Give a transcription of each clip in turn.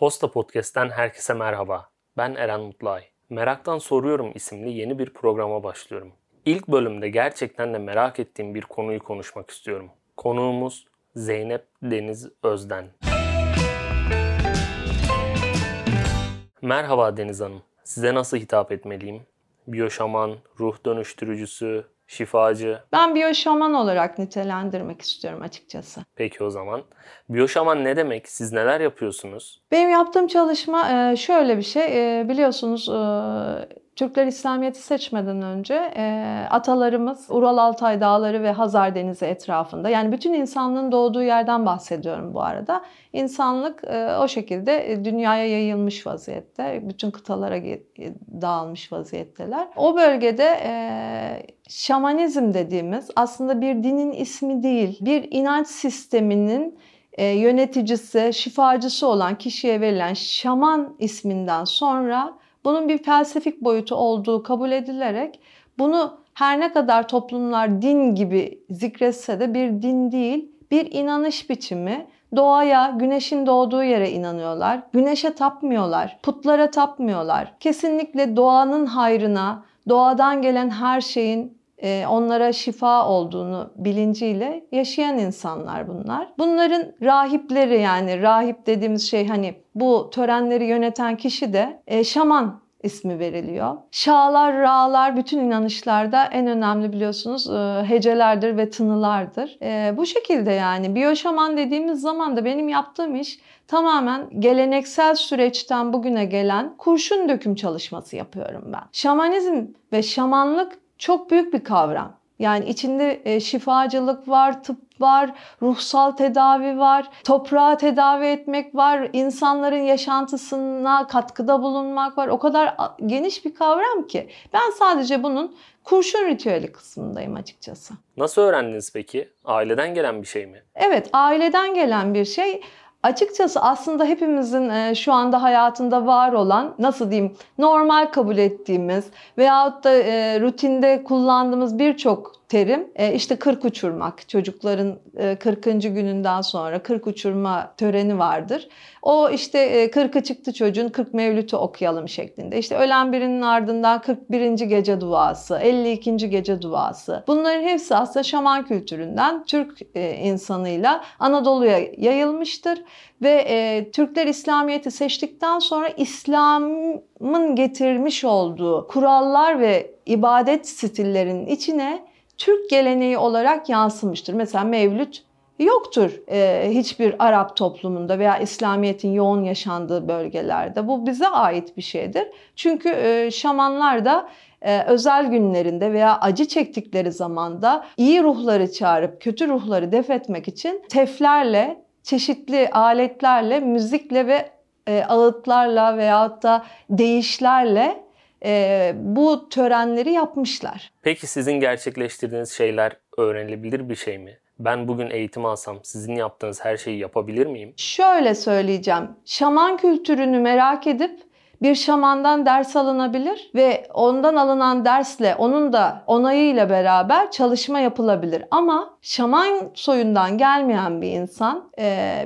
Posta Podcast'ten herkese merhaba. Ben Eren Mutluay. Meraktan Soruyorum isimli yeni bir programa başlıyorum. İlk bölümde gerçekten de merak ettiğim bir konuyu konuşmak istiyorum. Konuğumuz Zeynep Deniz Özden. Merhaba Deniz Hanım. Size nasıl hitap etmeliyim? Biyoşaman, ruh dönüştürücüsü, şifacı. Ben biyoşaman olarak nitelendirmek istiyorum açıkçası. Peki o zaman. Biyoşaman ne demek? Siz neler yapıyorsunuz? Benim yaptığım çalışma şöyle bir şey. Biliyorsunuz Türkler İslamiyet'i seçmeden önce atalarımız Ural Altay Dağları ve Hazar Denizi etrafında yani bütün insanlığın doğduğu yerden bahsediyorum bu arada. İnsanlık o şekilde dünyaya yayılmış vaziyette. Bütün kıtalara dağılmış vaziyetteler. O bölgede şamanizm dediğimiz aslında bir dinin ismi değil, bir inanç sisteminin e, yöneticisi, şifacısı olan kişiye verilen şaman isminden sonra bunun bir felsefik boyutu olduğu kabul edilerek bunu her ne kadar toplumlar din gibi zikretse de bir din değil, bir inanış biçimi. Doğaya, güneşin doğduğu yere inanıyorlar. Güneşe tapmıyorlar, putlara tapmıyorlar. Kesinlikle doğanın hayrına, doğadan gelen her şeyin onlara şifa olduğunu bilinciyle yaşayan insanlar bunlar. Bunların rahipleri yani rahip dediğimiz şey hani bu törenleri yöneten kişi de e, şaman ismi veriliyor. Şağlar, ra'lar bütün inanışlarda en önemli biliyorsunuz e, hecelerdir ve tınılardır. Bu şekilde yani biyoşaman dediğimiz zaman da benim yaptığım iş tamamen geleneksel süreçten bugüne gelen kurşun döküm çalışması yapıyorum ben. Şamanizm ve şamanlık çok büyük bir kavram. Yani içinde e, şifacılık var, tıp var, ruhsal tedavi var, toprağı tedavi etmek var, insanların yaşantısına katkıda bulunmak var. O kadar geniş bir kavram ki ben sadece bunun kurşun ritüeli kısmındayım açıkçası. Nasıl öğrendiniz peki? Aileden gelen bir şey mi? Evet, aileden gelen bir şey. Açıkçası aslında hepimizin e, şu anda hayatında var olan nasıl diyeyim normal kabul ettiğimiz veyahut da e, rutinde kullandığımız birçok terim e, işte kırk uçurmak. Çocukların 40. gününden sonra kırk uçurma töreni vardır. O işte 40'ı çıktı çocuğun 40 mevlütü okuyalım şeklinde. İşte ölen birinin ardından 41. gece duası, 52. gece duası. Bunların hepsi aslında şaman kültüründen Türk insanıyla Anadolu'ya yayılmıştır ve e, Türkler İslamiyet'i seçtikten sonra İslam'ın getirmiş olduğu kurallar ve ibadet stillerinin içine Türk geleneği olarak yansımıştır. Mesela Mevlüt yoktur e, hiçbir Arap toplumunda veya İslamiyet'in yoğun yaşandığı bölgelerde. Bu bize ait bir şeydir. Çünkü e, şamanlar da e, özel günlerinde veya acı çektikleri zamanda iyi ruhları çağırıp kötü ruhları def etmek için teflerle çeşitli aletlerle, müzikle ve e, ağıtlarla veyahut da değişlerle e, bu törenleri yapmışlar. Peki sizin gerçekleştirdiğiniz şeyler öğrenilebilir bir şey mi? Ben bugün eğitim alsam sizin yaptığınız her şeyi yapabilir miyim? Şöyle söyleyeceğim. Şaman kültürünü merak edip bir şamandan ders alınabilir ve ondan alınan dersle onun da onayıyla beraber çalışma yapılabilir. Ama şaman soyundan gelmeyen bir insan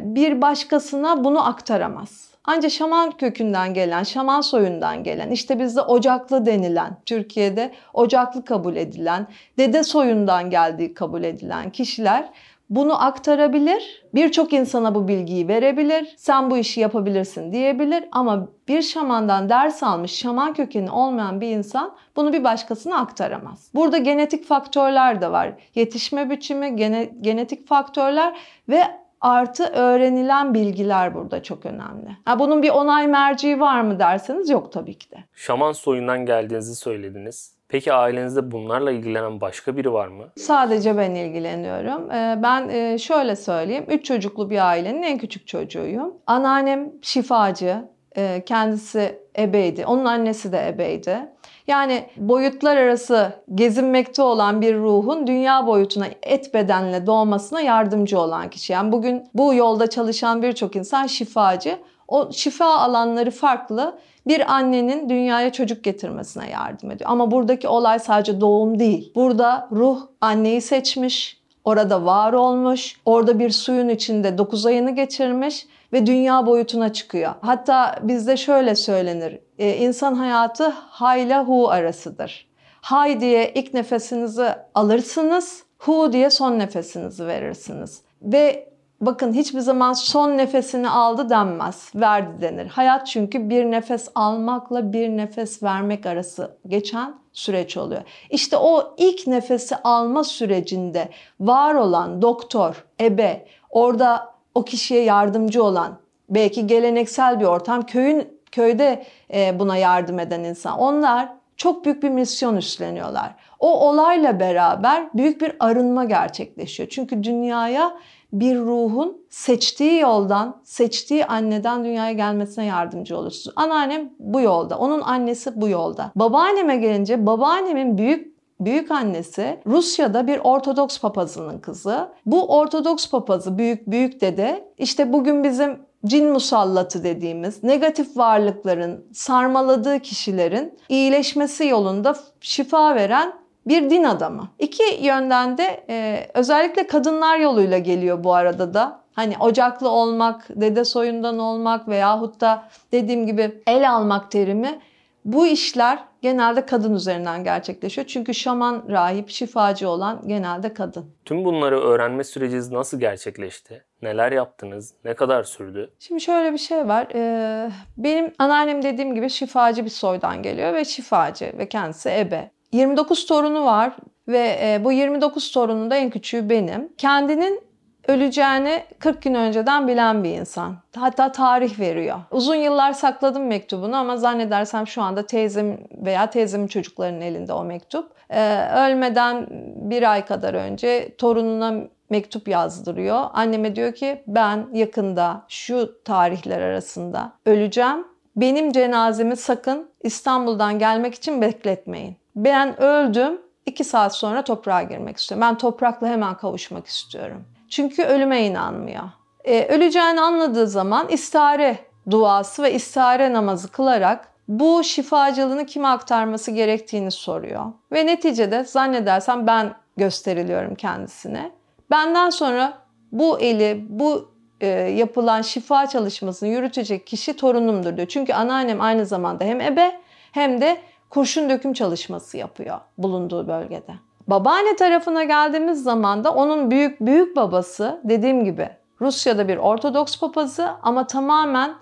bir başkasına bunu aktaramaz. Ancak şaman kökünden gelen, şaman soyundan gelen, işte bizde ocaklı denilen, Türkiye'de ocaklı kabul edilen, dede soyundan geldiği kabul edilen kişiler bunu aktarabilir. Birçok insana bu bilgiyi verebilir. Sen bu işi yapabilirsin diyebilir ama bir şamandan ders almış, şaman kökeni olmayan bir insan bunu bir başkasına aktaramaz. Burada genetik faktörler de var. Yetişme biçimi, gene, genetik faktörler ve artı öğrenilen bilgiler burada çok önemli. Ha, bunun bir onay merciği var mı derseniz yok tabii ki de. Şaman soyundan geldiğinizi söylediniz. Peki ailenizde bunlarla ilgilenen başka biri var mı? Sadece ben ilgileniyorum. Ee, ben e, şöyle söyleyeyim. Üç çocuklu bir ailenin en küçük çocuğuyum. Anneannem şifacı. E, kendisi ebeydi. Onun annesi de ebeydi. Yani boyutlar arası gezinmekte olan bir ruhun dünya boyutuna et bedenle doğmasına yardımcı olan kişi. Yani bugün bu yolda çalışan birçok insan şifacı. O şifa alanları farklı bir annenin dünyaya çocuk getirmesine yardım ediyor. Ama buradaki olay sadece doğum değil. Burada ruh anneyi seçmiş, orada var olmuş, orada bir suyun içinde 9 ayını geçirmiş ve dünya boyutuna çıkıyor. Hatta bizde şöyle söylenir. E, insan hayatı hayla hu arasıdır. Hay diye ilk nefesinizi alırsınız, hu diye son nefesinizi verirsiniz. Ve bakın hiçbir zaman son nefesini aldı denmez, verdi denir. Hayat çünkü bir nefes almakla bir nefes vermek arası geçen süreç oluyor. İşte o ilk nefesi alma sürecinde var olan doktor, ebe, orada o kişiye yardımcı olan, belki geleneksel bir ortam, köyün köyde e, buna yardım eden insan. Onlar çok büyük bir misyon üstleniyorlar. O olayla beraber büyük bir arınma gerçekleşiyor. Çünkü dünyaya bir ruhun seçtiği yoldan, seçtiği anneden dünyaya gelmesine yardımcı olursunuz. Anneannem bu yolda, onun annesi bu yolda. Babaanneme gelince babaannemin büyük büyük annesi Rusya'da bir Ortodoks papazının kızı. Bu Ortodoks papazı büyük büyük dede işte bugün bizim cin musallatı dediğimiz negatif varlıkların sarmaladığı kişilerin iyileşmesi yolunda şifa veren bir din adamı. İki yönden de e, özellikle kadınlar yoluyla geliyor bu arada da. Hani ocaklı olmak, dede soyundan olmak veyahut da dediğim gibi el almak terimi bu işler genelde kadın üzerinden gerçekleşiyor. Çünkü şaman, rahip, şifacı olan genelde kadın. Tüm bunları öğrenme süreciniz nasıl gerçekleşti? Neler yaptınız? Ne kadar sürdü? Şimdi şöyle bir şey var. Ee, benim anneannem dediğim gibi şifacı bir soydan geliyor ve şifacı ve kendisi ebe. 29 torunu var ve e, bu 29 torunun da en küçüğü benim. Kendinin öleceğini 40 gün önceden bilen bir insan. Hatta tarih veriyor. Uzun yıllar sakladım mektubunu ama zannedersem şu anda teyzem veya teyzemin çocuklarının elinde o mektup. Ee, ölmeden bir ay kadar önce torununa mektup yazdırıyor. Anneme diyor ki ben yakında şu tarihler arasında öleceğim. Benim cenazemi sakın İstanbul'dan gelmek için bekletmeyin. Ben öldüm. iki saat sonra toprağa girmek istiyorum. Ben toprakla hemen kavuşmak istiyorum. Çünkü ölüme inanmıyor. Ee, öleceğini anladığı zaman istihare duası ve istihare namazı kılarak bu şifacılığını kime aktarması gerektiğini soruyor. Ve neticede zannedersem ben gösteriliyorum kendisine. Benden sonra bu eli, bu e, yapılan şifa çalışmasını yürütecek kişi torunumdur diyor. Çünkü anneannem aynı zamanda hem ebe hem de kurşun döküm çalışması yapıyor bulunduğu bölgede. Babaanne tarafına geldiğimiz zaman da onun büyük büyük babası dediğim gibi Rusya'da bir Ortodoks papazı ama tamamen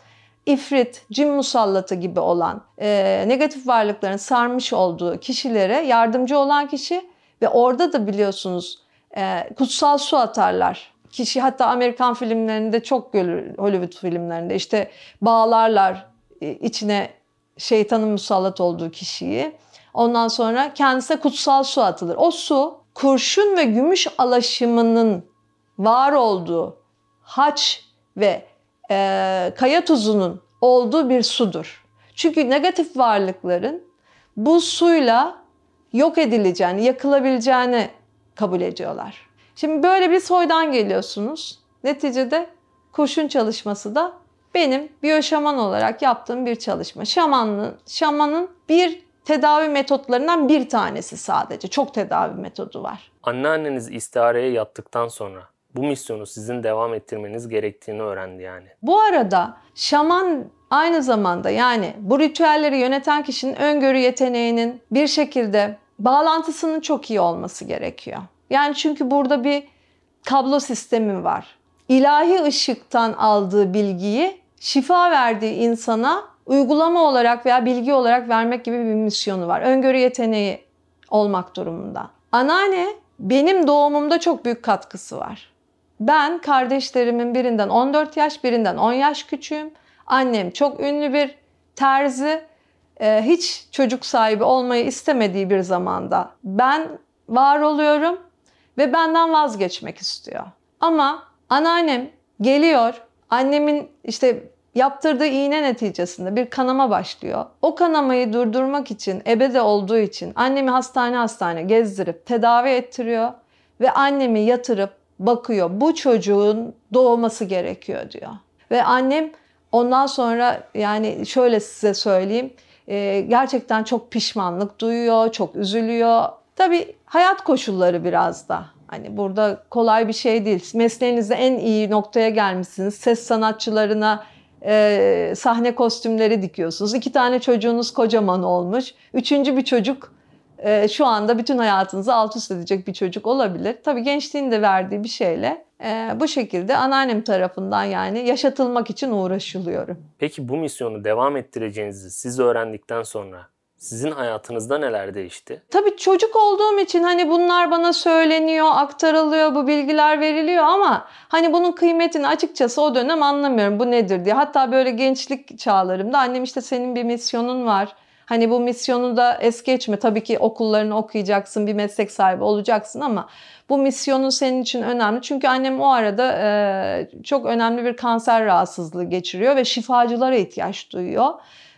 ifrit, cin musallatı gibi olan e, negatif varlıkların sarmış olduğu kişilere yardımcı olan kişi ve orada da biliyorsunuz e, kutsal su atarlar. Kişi hatta Amerikan filmlerinde çok görülür, Hollywood filmlerinde işte bağlarlar e, içine şeytanın musallat olduğu kişiyi. Ondan sonra kendisine kutsal su atılır. O su kurşun ve gümüş alaşımının var olduğu haç ve e, kaya tuzunun olduğu bir sudur. Çünkü negatif varlıkların bu suyla yok edileceğini, yakılabileceğini kabul ediyorlar. Şimdi böyle bir soydan geliyorsunuz. Neticede kurşun çalışması da benim biyoşaman olarak yaptığım bir çalışma. Şamanın, şamanın bir tedavi metotlarından bir tanesi sadece. Çok tedavi metodu var. Anneanneniz istihareye yattıktan sonra bu misyonu sizin devam ettirmeniz gerektiğini öğrendi yani. Bu arada şaman aynı zamanda yani bu ritüelleri yöneten kişinin öngörü yeteneğinin bir şekilde bağlantısının çok iyi olması gerekiyor. Yani çünkü burada bir kablo sistemi var. İlahi ışıktan aldığı bilgiyi şifa verdiği insana uygulama olarak veya bilgi olarak vermek gibi bir misyonu var. Öngörü yeteneği olmak durumunda. Anneanne benim doğumumda çok büyük katkısı var. Ben kardeşlerimin birinden 14 yaş, birinden 10 yaş küçüğüm. Annem çok ünlü bir terzi. Ee, hiç çocuk sahibi olmayı istemediği bir zamanda ben var oluyorum ve benden vazgeçmek istiyor. Ama anneannem geliyor, annemin işte yaptırdığı iğne neticesinde bir kanama başlıyor. O kanamayı durdurmak için, ebede olduğu için annemi hastane hastane gezdirip tedavi ettiriyor ve annemi yatırıp bakıyor. Bu çocuğun doğması gerekiyor diyor. Ve annem ondan sonra yani şöyle size söyleyeyim. E, gerçekten çok pişmanlık duyuyor, çok üzülüyor. Tabii hayat koşulları biraz da. Hani burada kolay bir şey değil. Mesleğinizde en iyi noktaya gelmişsiniz. Ses sanatçılarına e, sahne kostümleri dikiyorsunuz. İki tane çocuğunuz kocaman olmuş. Üçüncü bir çocuk e, şu anda bütün hayatınızı alt üst edecek bir çocuk olabilir. Tabii gençliğin de verdiği bir şeyle e, bu şekilde anneannem tarafından yani yaşatılmak için uğraşılıyorum. Peki bu misyonu devam ettireceğinizi siz öğrendikten sonra sizin hayatınızda neler değişti? Tabii çocuk olduğum için hani bunlar bana söyleniyor, aktarılıyor, bu bilgiler veriliyor ama hani bunun kıymetini açıkçası o dönem anlamıyorum bu nedir diye. Hatta böyle gençlik çağlarımda annem işte senin bir misyonun var. Hani bu misyonu da es geçme. Tabii ki okullarını okuyacaksın, bir meslek sahibi olacaksın ama bu misyonun senin için önemli. Çünkü annem o arada e, çok önemli bir kanser rahatsızlığı geçiriyor ve şifacılara ihtiyaç duyuyor.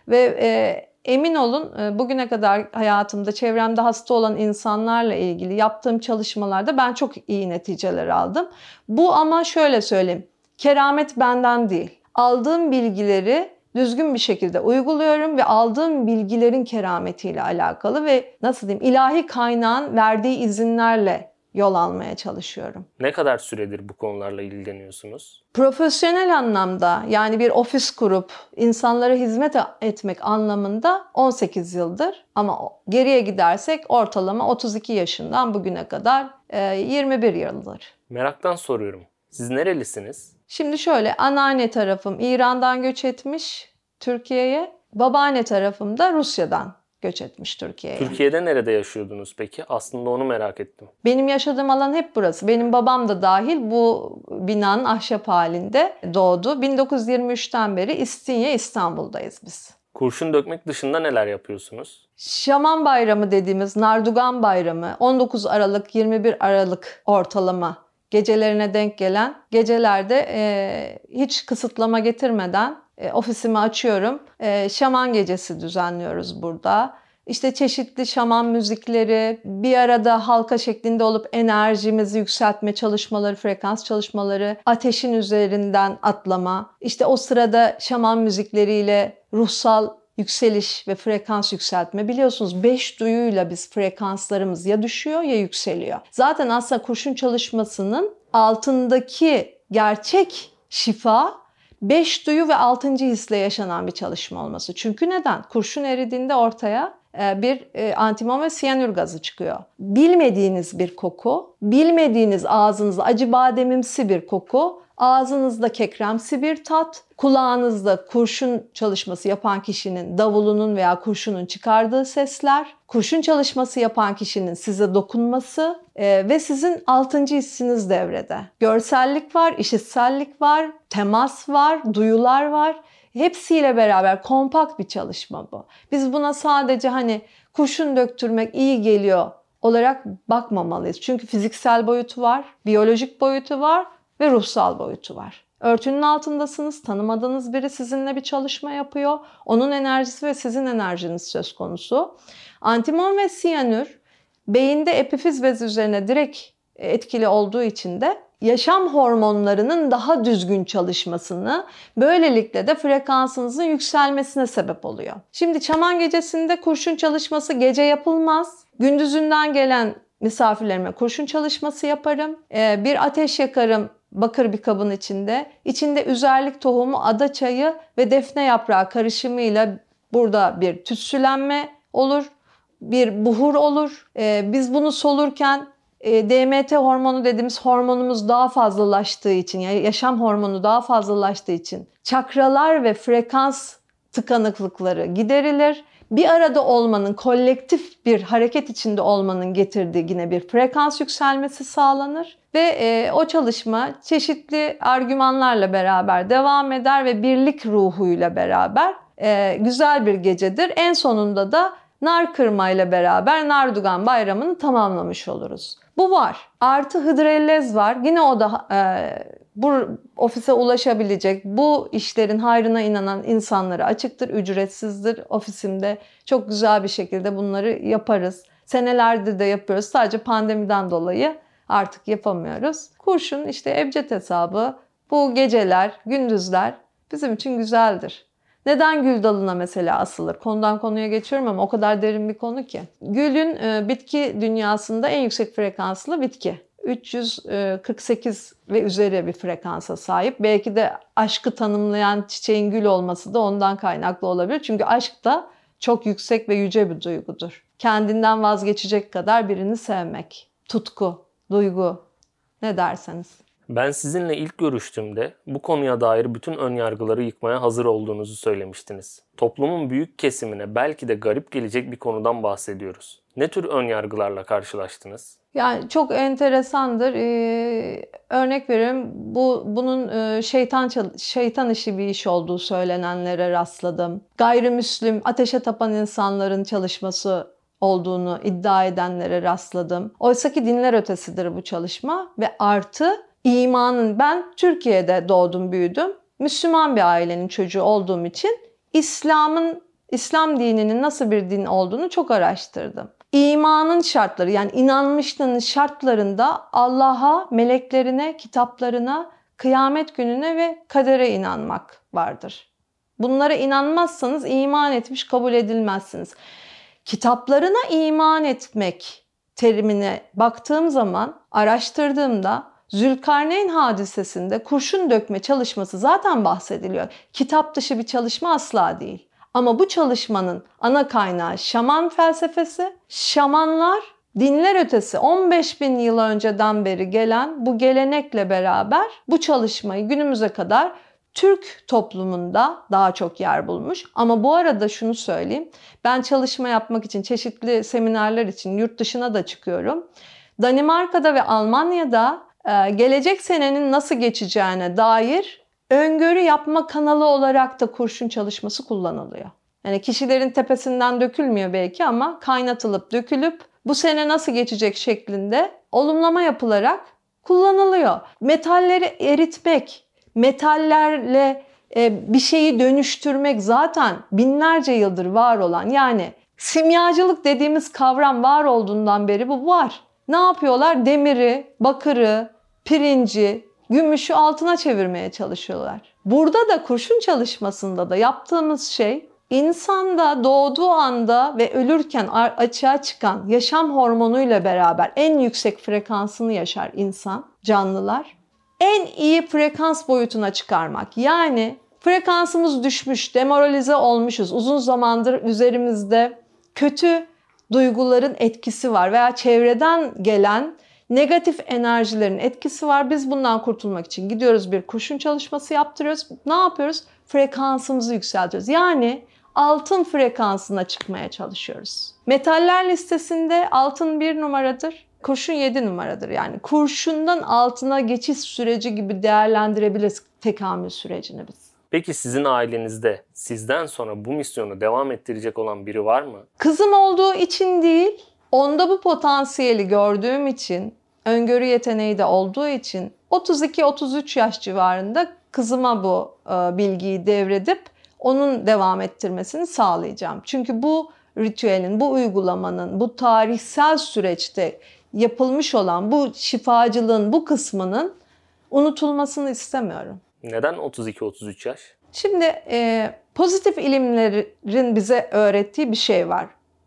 Ve e, Emin olun e, bugüne kadar hayatımda çevremde hasta olan insanlarla ilgili yaptığım çalışmalarda ben çok iyi neticeler aldım. Bu ama şöyle söyleyeyim. Keramet benden değil. Aldığım bilgileri düzgün bir şekilde uyguluyorum ve aldığım bilgilerin kerametiyle alakalı ve nasıl diyeyim ilahi kaynağın verdiği izinlerle yol almaya çalışıyorum. Ne kadar süredir bu konularla ilgileniyorsunuz? Profesyonel anlamda yani bir ofis kurup insanlara hizmet etmek anlamında 18 yıldır ama geriye gidersek ortalama 32 yaşından bugüne kadar 21 e, yıldır. Meraktan soruyorum. Siz nerelisiniz? Şimdi şöyle anneanne tarafım İran'dan göç etmiş Türkiye'ye. Babaanne tarafım da Rusya'dan göç etmiş Türkiye'ye. Türkiye'de nerede yaşıyordunuz peki? Aslında onu merak ettim. Benim yaşadığım alan hep burası. Benim babam da dahil bu binanın ahşap halinde doğdu. 1923'ten beri İstinye İstanbul'dayız biz. Kurşun dökmek dışında neler yapıyorsunuz? Şaman Bayramı dediğimiz Nardugan Bayramı 19 Aralık 21 Aralık ortalama gecelerine denk gelen gecelerde e, hiç kısıtlama getirmeden e, ofisimi açıyorum. E, şaman gecesi düzenliyoruz burada. İşte çeşitli şaman müzikleri, bir arada halka şeklinde olup enerjimizi yükseltme çalışmaları, frekans çalışmaları, ateşin üzerinden atlama. İşte o sırada şaman müzikleriyle ruhsal yükseliş ve frekans yükseltme. Biliyorsunuz 5 duyuyla biz frekanslarımız ya düşüyor ya yükseliyor. Zaten aslında kurşun çalışmasının altındaki gerçek şifa 5 duyu ve 6. hisle yaşanan bir çalışma olması. Çünkü neden? Kurşun eridiğinde ortaya e, bir e, antimon ve siyanür gazı çıkıyor. Bilmediğiniz bir koku, bilmediğiniz ağzınızda acı bademimsi bir koku, ağzınızda kekremsi bir tat, kulağınızda kurşun çalışması yapan kişinin davulunun veya kurşunun çıkardığı sesler, kurşun çalışması yapan kişinin size dokunması e, ve sizin altıncı hissiniz devrede. Görsellik var, işitsellik var, temas var, duyular var. Hepsiyle beraber kompakt bir çalışma bu. Biz buna sadece hani kurşun döktürmek iyi geliyor olarak bakmamalıyız. Çünkü fiziksel boyutu var, biyolojik boyutu var ve ruhsal boyutu var. Örtünün altındasınız, tanımadığınız biri sizinle bir çalışma yapıyor. Onun enerjisi ve sizin enerjiniz söz konusu. Antimon ve siyanür beyinde epifiz bezi üzerine direkt etkili olduğu için de yaşam hormonlarının daha düzgün çalışmasını, böylelikle de frekansınızın yükselmesine sebep oluyor. Şimdi çaman gecesinde kurşun çalışması gece yapılmaz. Gündüzünden gelen misafirlerime kurşun çalışması yaparım. Ee, bir ateş yakarım bakır bir kabın içinde. İçinde üzerlik tohumu, ada çayı ve defne yaprağı karışımıyla burada bir tütsülenme olur. Bir buhur olur. Ee, biz bunu solurken e, DMT hormonu dediğimiz hormonumuz daha fazlalaştığı için, yani yaşam hormonu daha fazlalaştığı için çakralar ve frekans tıkanıklıkları giderilir. Bir arada olmanın, kolektif bir hareket içinde olmanın getirdiği yine bir frekans yükselmesi sağlanır ve e, o çalışma çeşitli argümanlarla beraber devam eder ve birlik ruhuyla beraber e, güzel bir gecedir. En sonunda da nar kırma ile beraber Nardugan bayramını tamamlamış oluruz. Bu var. Artı hıdrellez var. Yine o da e, bu ofise ulaşabilecek, bu işlerin hayrına inanan insanlara açıktır, ücretsizdir. Ofisimde çok güzel bir şekilde bunları yaparız. Senelerdir de yapıyoruz. Sadece pandemiden dolayı artık yapamıyoruz. Kurşun işte ebced hesabı, bu geceler, gündüzler bizim için güzeldir. Neden gül dalına mesela asılır? Konudan konuya geçiyorum ama o kadar derin bir konu ki. Gülün e, bitki dünyasında en yüksek frekanslı bitki. 348 ve üzeri bir frekansa sahip. Belki de aşkı tanımlayan çiçeğin gül olması da ondan kaynaklı olabilir. Çünkü aşk da çok yüksek ve yüce bir duygudur. Kendinden vazgeçecek kadar birini sevmek. Tutku, duygu ne derseniz. Ben sizinle ilk görüştüğümde bu konuya dair bütün önyargıları yıkmaya hazır olduğunuzu söylemiştiniz. Toplumun büyük kesimine belki de garip gelecek bir konudan bahsediyoruz. Ne tür önyargılarla karşılaştınız? Yani çok enteresandır. Ee, örnek veriyorum. Bu bunun e, şeytan şeytan işi bir iş olduğu söylenenlere rastladım. Gayrimüslim, ateşe tapan insanların çalışması olduğunu iddia edenlere rastladım. Oysa ki dinler ötesidir bu çalışma ve artı imanın ben Türkiye'de doğdum büyüdüm. Müslüman bir ailenin çocuğu olduğum için İslam'ın İslam dininin nasıl bir din olduğunu çok araştırdım. İmanın şartları yani inanmışlığın şartlarında Allah'a, meleklerine, kitaplarına, kıyamet gününe ve kadere inanmak vardır. Bunlara inanmazsanız iman etmiş kabul edilmezsiniz. Kitaplarına iman etmek terimine baktığım zaman, araştırdığımda Zülkarneyn hadisesinde kurşun dökme çalışması zaten bahsediliyor. Kitap dışı bir çalışma asla değil. Ama bu çalışmanın ana kaynağı şaman felsefesi. Şamanlar dinler ötesi 15 bin yıl önceden beri gelen bu gelenekle beraber bu çalışmayı günümüze kadar Türk toplumunda daha çok yer bulmuş. Ama bu arada şunu söyleyeyim. Ben çalışma yapmak için çeşitli seminerler için yurt dışına da çıkıyorum. Danimarka'da ve Almanya'da gelecek senenin nasıl geçeceğine dair öngörü yapma kanalı olarak da kurşun çalışması kullanılıyor. Yani kişilerin tepesinden dökülmüyor belki ama kaynatılıp dökülüp bu sene nasıl geçecek şeklinde olumlama yapılarak kullanılıyor. Metalleri eritmek, metallerle e, bir şeyi dönüştürmek zaten binlerce yıldır var olan yani simyacılık dediğimiz kavram var olduğundan beri bu var. Ne yapıyorlar? Demiri, bakırı, pirinci, gümüşü altına çevirmeye çalışıyorlar. Burada da kurşun çalışmasında da yaptığımız şey insanda doğduğu anda ve ölürken açığa çıkan yaşam hormonuyla beraber en yüksek frekansını yaşar insan, canlılar. En iyi frekans boyutuna çıkarmak. Yani frekansımız düşmüş, demoralize olmuşuz. Uzun zamandır üzerimizde kötü duyguların etkisi var veya çevreden gelen negatif enerjilerin etkisi var. Biz bundan kurtulmak için gidiyoruz bir kurşun çalışması yaptırıyoruz. Ne yapıyoruz? Frekansımızı yükseltiyoruz. Yani altın frekansına çıkmaya çalışıyoruz. Metaller listesinde altın bir numaradır. Kurşun 7 numaradır. Yani kurşundan altına geçiş süreci gibi değerlendirebiliriz tekamül sürecini biz. Peki sizin ailenizde sizden sonra bu misyonu devam ettirecek olan biri var mı? Kızım olduğu için değil, onda bu potansiyeli gördüğüm için, öngörü yeteneği de olduğu için 32-33 yaş civarında kızıma bu e, bilgiyi devredip onun devam ettirmesini sağlayacağım. Çünkü bu ritüelin, bu uygulamanın, bu tarihsel süreçte yapılmış olan bu şifacılığın bu kısmının unutulmasını istemiyorum. Neden 32-33 yaş? Şimdi e, pozitif ilimlerin bize öğrettiği bir şey var.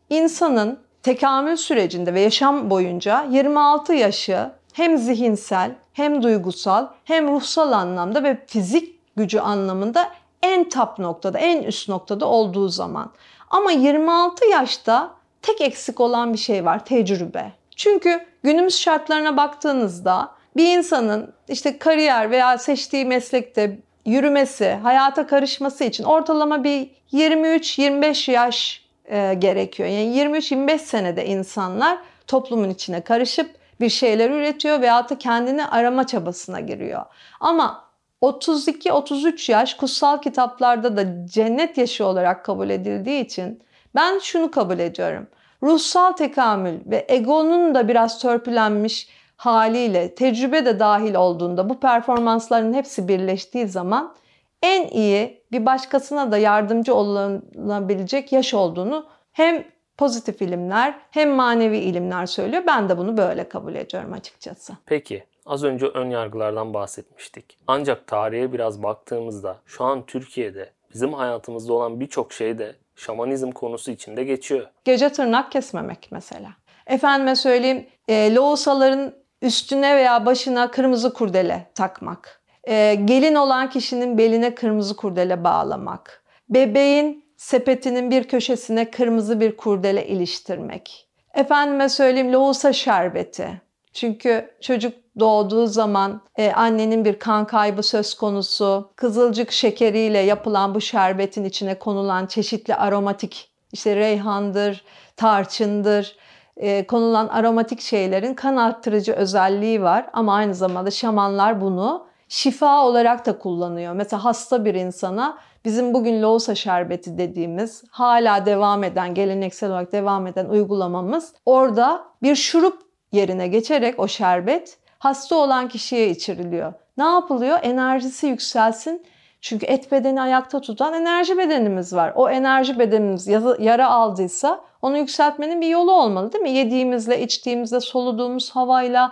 İnsanın tekamül sürecinde ve yaşam boyunca 26 yaşı hem zihinsel hem duygusal hem ruhsal anlamda ve fizik gücü anlamında en tap noktada, en üst noktada olduğu zaman. Ama 26 yaşta tek eksik olan bir şey var, tecrübe. Çünkü günümüz şartlarına baktığınızda bir insanın işte kariyer veya seçtiği meslekte yürümesi, hayata karışması için ortalama bir 23-25 yaş e, gerekiyor. Yani 23-25 senede insanlar toplumun içine karışıp bir şeyler üretiyor veya da kendini arama çabasına giriyor. Ama 32-33 yaş kutsal kitaplarda da cennet yaşı olarak kabul edildiği için ben şunu kabul ediyorum. Ruhsal tekamül ve egonun da biraz törpülenmiş haliyle tecrübe de dahil olduğunda bu performansların hepsi birleştiği zaman en iyi bir başkasına da yardımcı olunabilecek yaş olduğunu hem pozitif ilimler hem manevi ilimler söylüyor. Ben de bunu böyle kabul ediyorum açıkçası. Peki az önce ön yargılardan bahsetmiştik. Ancak tarihe biraz baktığımızda şu an Türkiye'de bizim hayatımızda olan birçok şey de şamanizm konusu içinde geçiyor. Gece tırnak kesmemek mesela. Efendime söyleyeyim e, Loğusaların üstüne veya başına kırmızı kurdele takmak. E, gelin olan kişinin beline kırmızı kurdele bağlamak. Bebeğin sepetinin bir köşesine kırmızı bir kurdele iliştirmek. Efendime söyleyeyim lohusa şerbeti. Çünkü çocuk doğduğu zaman e, annenin bir kan kaybı söz konusu. Kızılcık şekeriyle yapılan bu şerbetin içine konulan çeşitli aromatik işte reyhandır, tarçındır, e, konulan aromatik şeylerin kan arttırıcı özelliği var. Ama aynı zamanda şamanlar bunu şifa olarak da kullanıyor. Mesela hasta bir insana bizim bugün loğusa şerbeti dediğimiz hala devam eden, geleneksel olarak devam eden uygulamamız orada bir şurup yerine geçerek o şerbet hasta olan kişiye içiriliyor. Ne yapılıyor? Enerjisi yükselsin. Çünkü et bedeni ayakta tutan enerji bedenimiz var. O enerji bedenimiz yara aldıysa onu yükseltmenin bir yolu olmalı değil mi? Yediğimizle, içtiğimizle, soluduğumuz havayla,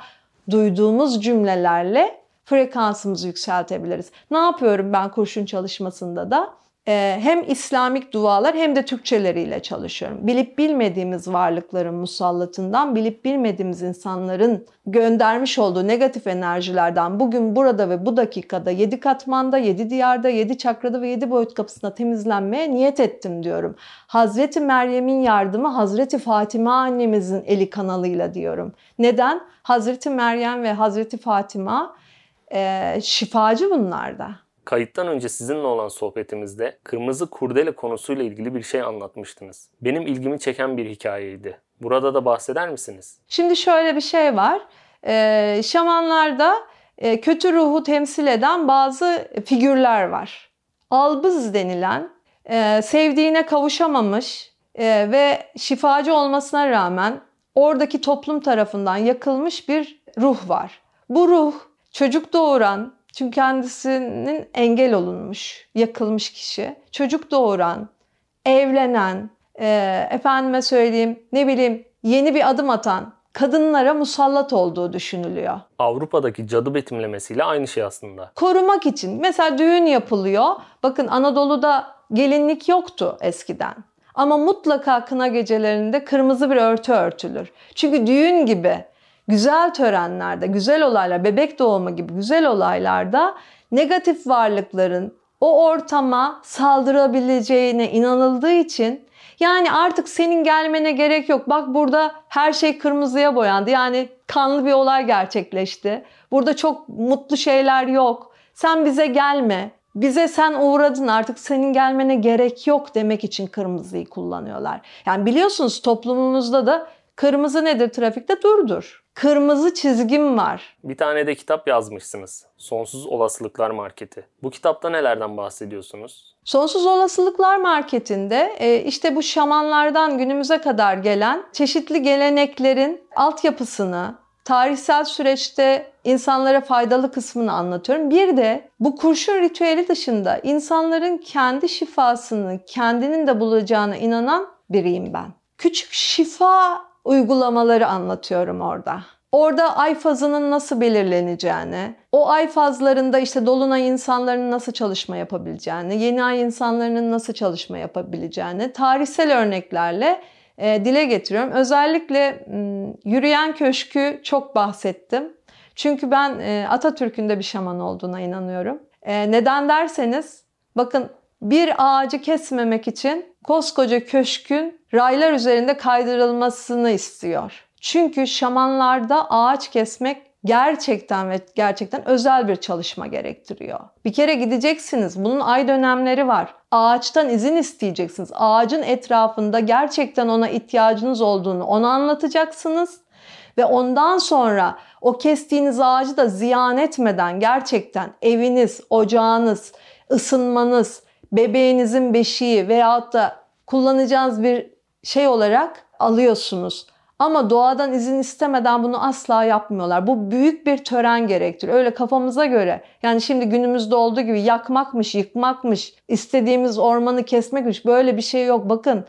duyduğumuz cümlelerle frekansımızı yükseltebiliriz. Ne yapıyorum ben kurşun çalışmasında da? Ee, hem İslamik dualar hem de Türkçeleriyle çalışıyorum. Bilip bilmediğimiz varlıkların musallatından, bilip bilmediğimiz insanların göndermiş olduğu negatif enerjilerden bugün burada ve bu dakikada 7 katmanda, 7 diyarda, 7 çakrada ve 7 boyut kapısında temizlenmeye niyet ettim diyorum. Hazreti Meryem'in yardımı Hazreti Fatima annemizin eli kanalıyla diyorum. Neden? Hazreti Meryem ve Hazreti Fatima e, şifacı bunlarda. Kayıttan önce sizinle olan sohbetimizde kırmızı kurdele konusuyla ilgili bir şey anlatmıştınız. Benim ilgimi çeken bir hikayeydi. Burada da bahseder misiniz? Şimdi şöyle bir şey var. Ee, şamanlarda e, kötü ruhu temsil eden bazı figürler var. Albız denilen, e, sevdiğine kavuşamamış e, ve şifacı olmasına rağmen oradaki toplum tarafından yakılmış bir ruh var. Bu ruh çocuk doğuran, çünkü kendisinin engel olunmuş, yakılmış kişi. Çocuk doğuran, evlenen, e, efendime söyleyeyim ne bileyim yeni bir adım atan kadınlara musallat olduğu düşünülüyor. Avrupa'daki cadı betimlemesiyle aynı şey aslında. Korumak için. Mesela düğün yapılıyor. Bakın Anadolu'da gelinlik yoktu eskiden. Ama mutlaka kına gecelerinde kırmızı bir örtü örtülür. Çünkü düğün gibi güzel törenlerde, güzel olaylar, bebek doğumu gibi güzel olaylarda negatif varlıkların o ortama saldırabileceğine inanıldığı için yani artık senin gelmene gerek yok. Bak burada her şey kırmızıya boyandı. Yani kanlı bir olay gerçekleşti. Burada çok mutlu şeyler yok. Sen bize gelme. Bize sen uğradın artık senin gelmene gerek yok demek için kırmızıyı kullanıyorlar. Yani biliyorsunuz toplumumuzda da kırmızı nedir trafikte? Durdur kırmızı çizgim var. Bir tane de kitap yazmışsınız. Sonsuz Olasılıklar Marketi. Bu kitapta nelerden bahsediyorsunuz? Sonsuz Olasılıklar Marketi'nde e, işte bu şamanlardan günümüze kadar gelen çeşitli geleneklerin altyapısını, tarihsel süreçte insanlara faydalı kısmını anlatıyorum. Bir de bu kurşun ritüeli dışında insanların kendi şifasını kendinin de bulacağına inanan biriyim ben. Küçük şifa uygulamaları anlatıyorum orada. Orada ay fazının nasıl belirleneceğini, o ay fazlarında işte dolunay insanların nasıl çalışma yapabileceğini, yeni ay insanların nasıl çalışma yapabileceğini tarihsel örneklerle e, dile getiriyorum. Özellikle yürüyen köşkü çok bahsettim. Çünkü ben e, Atatürk'ün de bir şaman olduğuna inanıyorum. E, neden derseniz bakın bir ağacı kesmemek için koskoca köşkün raylar üzerinde kaydırılmasını istiyor. Çünkü şamanlarda ağaç kesmek gerçekten ve gerçekten özel bir çalışma gerektiriyor. Bir kere gideceksiniz. Bunun ay dönemleri var. Ağaçtan izin isteyeceksiniz. Ağacın etrafında gerçekten ona ihtiyacınız olduğunu ona anlatacaksınız ve ondan sonra o kestiğiniz ağacı da ziyan etmeden gerçekten eviniz, ocağınız, ısınmanız, bebeğinizin beşiği veyahut da kullanacağınız bir şey olarak alıyorsunuz. Ama doğadan izin istemeden bunu asla yapmıyorlar. Bu büyük bir tören gerektiriyor. Öyle kafamıza göre. Yani şimdi günümüzde olduğu gibi yakmakmış, yıkmakmış, istediğimiz ormanı kesmekmiş. Böyle bir şey yok. Bakın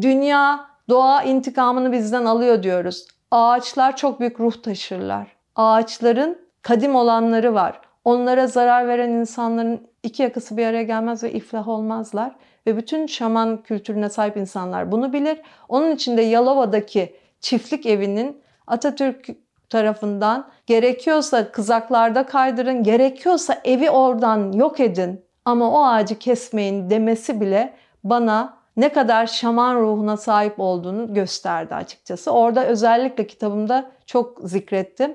dünya doğa intikamını bizden alıyor diyoruz. Ağaçlar çok büyük ruh taşırlar. Ağaçların kadim olanları var. Onlara zarar veren insanların iki yakası bir araya gelmez ve iflah olmazlar. Ve bütün şaman kültürüne sahip insanlar bunu bilir. Onun için de Yalova'daki çiftlik evinin Atatürk tarafından. Gerekiyorsa kızaklarda kaydırın, gerekiyorsa evi oradan yok edin ama o ağacı kesmeyin demesi bile bana ne kadar şaman ruhuna sahip olduğunu gösterdi açıkçası. Orada özellikle kitabımda çok zikrettim.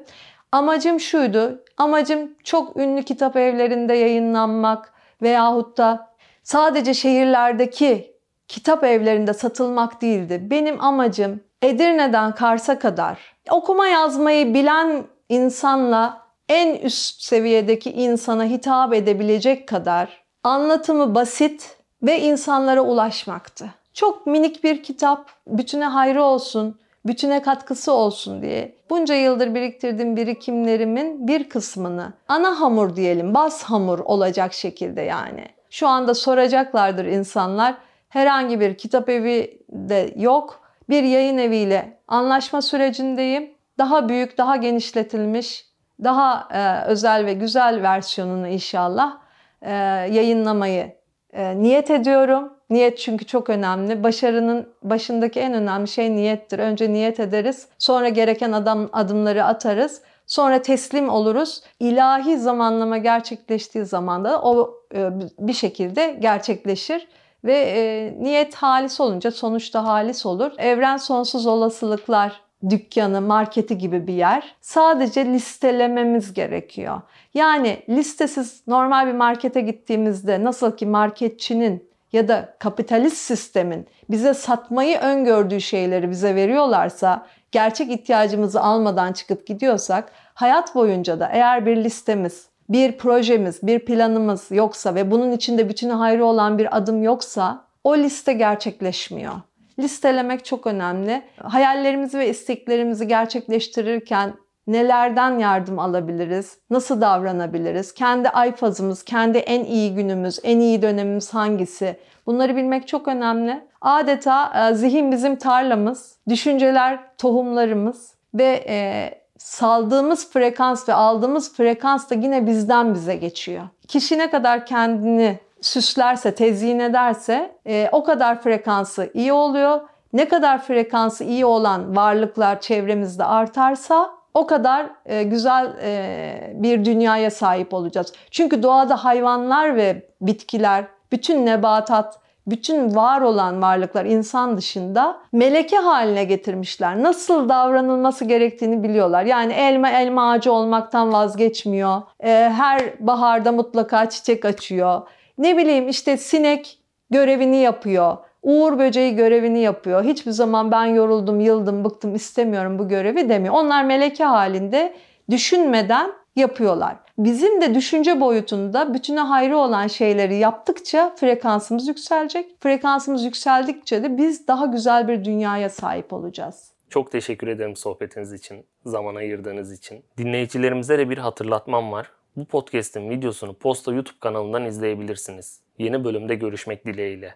Amacım şuydu. Amacım çok ünlü kitap evlerinde yayınlanmak veyahut da sadece şehirlerdeki kitap evlerinde satılmak değildi. Benim amacım Edirne'den Kars'a kadar okuma yazmayı bilen insanla en üst seviyedeki insana hitap edebilecek kadar anlatımı basit ve insanlara ulaşmaktı. Çok minik bir kitap, bütüne hayrı olsun, bütüne katkısı olsun diye bunca yıldır biriktirdiğim birikimlerimin bir kısmını ana hamur diyelim, bas hamur olacak şekilde yani. Şu anda soracaklardır insanlar. Herhangi bir kitap evi de yok. Bir yayın eviyle anlaşma sürecindeyim. Daha büyük, daha genişletilmiş, daha e, özel ve güzel versiyonunu inşallah e, yayınlamayı e, niyet ediyorum. Niyet çünkü çok önemli. Başarının başındaki en önemli şey niyettir. Önce niyet ederiz, sonra gereken adam adımları atarız. Sonra teslim oluruz. İlahi zamanlama gerçekleştiği zaman da o e, bir şekilde gerçekleşir ve e, niyet halis olunca sonuçta halis olur. Evren sonsuz olasılıklar dükkanı, marketi gibi bir yer. Sadece listelememiz gerekiyor. Yani listesiz normal bir markete gittiğimizde nasıl ki marketçinin ya da kapitalist sistemin bize satmayı öngördüğü şeyleri bize veriyorlarsa, gerçek ihtiyacımızı almadan çıkıp gidiyorsak, hayat boyunca da eğer bir listemiz, bir projemiz, bir planımız yoksa ve bunun içinde bütünü hayrı olan bir adım yoksa o liste gerçekleşmiyor. Listelemek çok önemli. Hayallerimizi ve isteklerimizi gerçekleştirirken nelerden yardım alabiliriz? Nasıl davranabiliriz? Kendi ay fazımız, kendi en iyi günümüz, en iyi dönemimiz hangisi? Bunları bilmek çok önemli. Adeta e, zihin bizim tarlamız, düşünceler tohumlarımız ve e, saldığımız frekans ve aldığımız frekans da yine bizden bize geçiyor. Kişi ne kadar kendini süslerse, tezyin ederse e, o kadar frekansı iyi oluyor. Ne kadar frekansı iyi olan varlıklar çevremizde artarsa o kadar e, güzel e, bir dünyaya sahip olacağız. Çünkü doğada hayvanlar ve bitkiler, bütün nebatat, bütün var olan varlıklar insan dışında meleke haline getirmişler. Nasıl davranılması gerektiğini biliyorlar. Yani elma elma ağacı olmaktan vazgeçmiyor. E, her baharda mutlaka çiçek açıyor. Ne bileyim işte sinek görevini yapıyor. Uğur böceği görevini yapıyor. Hiçbir zaman ben yoruldum, yıldım, bıktım, istemiyorum bu görevi demiyor. Onlar meleke halinde düşünmeden yapıyorlar. Bizim de düşünce boyutunda bütüne hayrı olan şeyleri yaptıkça frekansımız yükselecek. Frekansımız yükseldikçe de biz daha güzel bir dünyaya sahip olacağız. Çok teşekkür ederim sohbetiniz için, zaman ayırdığınız için. Dinleyicilerimize de bir hatırlatmam var. Bu podcast'in videosunu Posta YouTube kanalından izleyebilirsiniz. Yeni bölümde görüşmek dileğiyle.